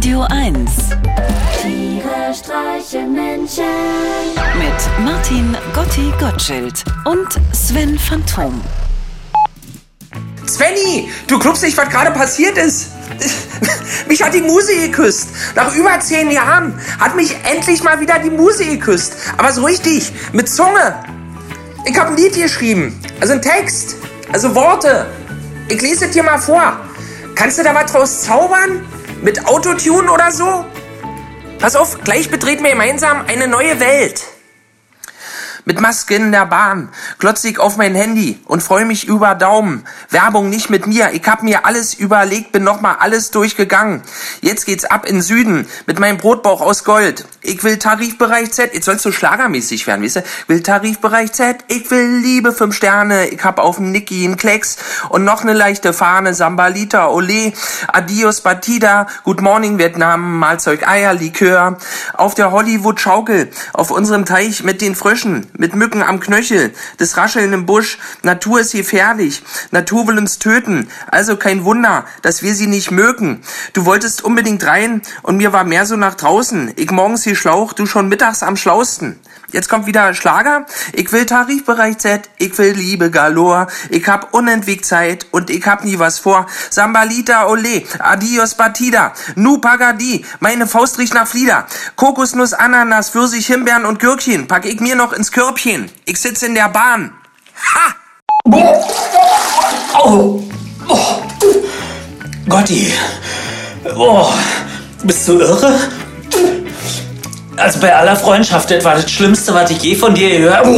Radio 1 Tiere streichen Menschen. mit Martin Gotti Gottschild und Sven Phantom. Svenny, du glaubst nicht, was gerade passiert ist. Mich hat die Muse geküsst. Nach über zehn Jahren hat mich endlich mal wieder die Muse geküsst. Aber so richtig, mit Zunge. Ich habe ein Lied geschrieben. Also ein Text. Also Worte. Ich lese es dir mal vor. Kannst du da was draus zaubern? Mit Autotune oder so? Pass auf, gleich betreten wir gemeinsam eine neue Welt. Mit Maske in der Bahn, glotz ich auf mein Handy und freue mich über Daumen. Werbung nicht mit mir, ich hab mir alles überlegt, bin nochmal alles durchgegangen. Jetzt geht's ab in Süden mit meinem Brotbauch aus Gold. Ich will Tarifbereich Z, jetzt sollst du schlagermäßig werden, weißt du? Will Tarifbereich Z, ich will Liebe fünf Sterne, ich hab auf Niki einen Klecks und noch eine leichte Fahne, Sambalita, Ole, Adios Batida, Good Morning Vietnam, Mahlzeug Eier, Likör. Auf der Hollywood-Schaukel, auf unserem Teich mit den Fröschen, mit Mücken am Knöchel, das Rascheln im Busch. Natur ist gefährlich. Natur will uns töten. Also kein Wunder, dass wir sie nicht mögen. Du wolltest unbedingt rein und mir war mehr so nach draußen. Ich morgens hier Schlauch, du schon mittags am schlausten. Jetzt kommt wieder Schlager. Ich will Tarifbereich Z, ich will Liebe galore. Ich hab unentwegt Zeit und ich hab nie was vor. Sambalita ole, adios batida, nu pagadi, meine Faust riecht nach Flieder. Kokosnuss, Ananas, Pfirsich, Himbeeren und Gürkchen pack ich mir noch ins Körbchen. Ich sitz in der Bahn. Ha! Oh. Oh. Gotti. Oh. Bist du irre? Also bei aller Freundschaft, das war das Schlimmste, was ich je von dir gehört,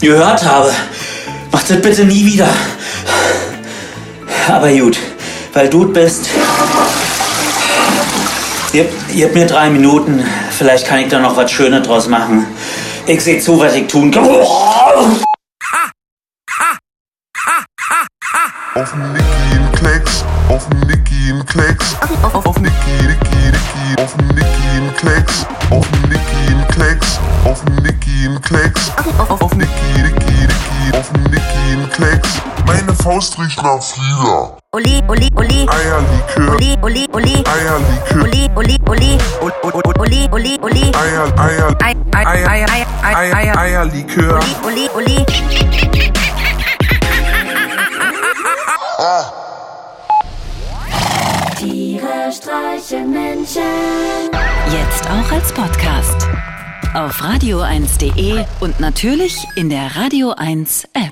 gehört habe. Mach das bitte nie wieder. Aber gut, weil du bist. Ihr habt mir drei Minuten. Vielleicht kann ich da noch was Schönes draus machen. Ich sehe zu, was ich tun kann. Auf Niki ein Klecks, auf Niki ein Klecks, auf, auf Niki, Niki, Niki, auf Niki ein Klecks, auf Niki ein Klecks, auf Niki ein Klecks, auf, auf Niki, Niki, Niki, auf Niki Klecks. Meine Faust riecht nach Flieder. Oli, Oli, Oli. Eierlikör, Oli, Oli, Oli. Eierlikör, Oli, Oli, Oli. Oli, Oli, Oli. Eier, Eier, Ei, ei, ei, ei, ei, ei, Eier, Eierlikör. Oli, Oli, Oli. Tiere streichen Menschen. Jetzt auch als Podcast. Auf radio1.de und natürlich in der Radio 1 App.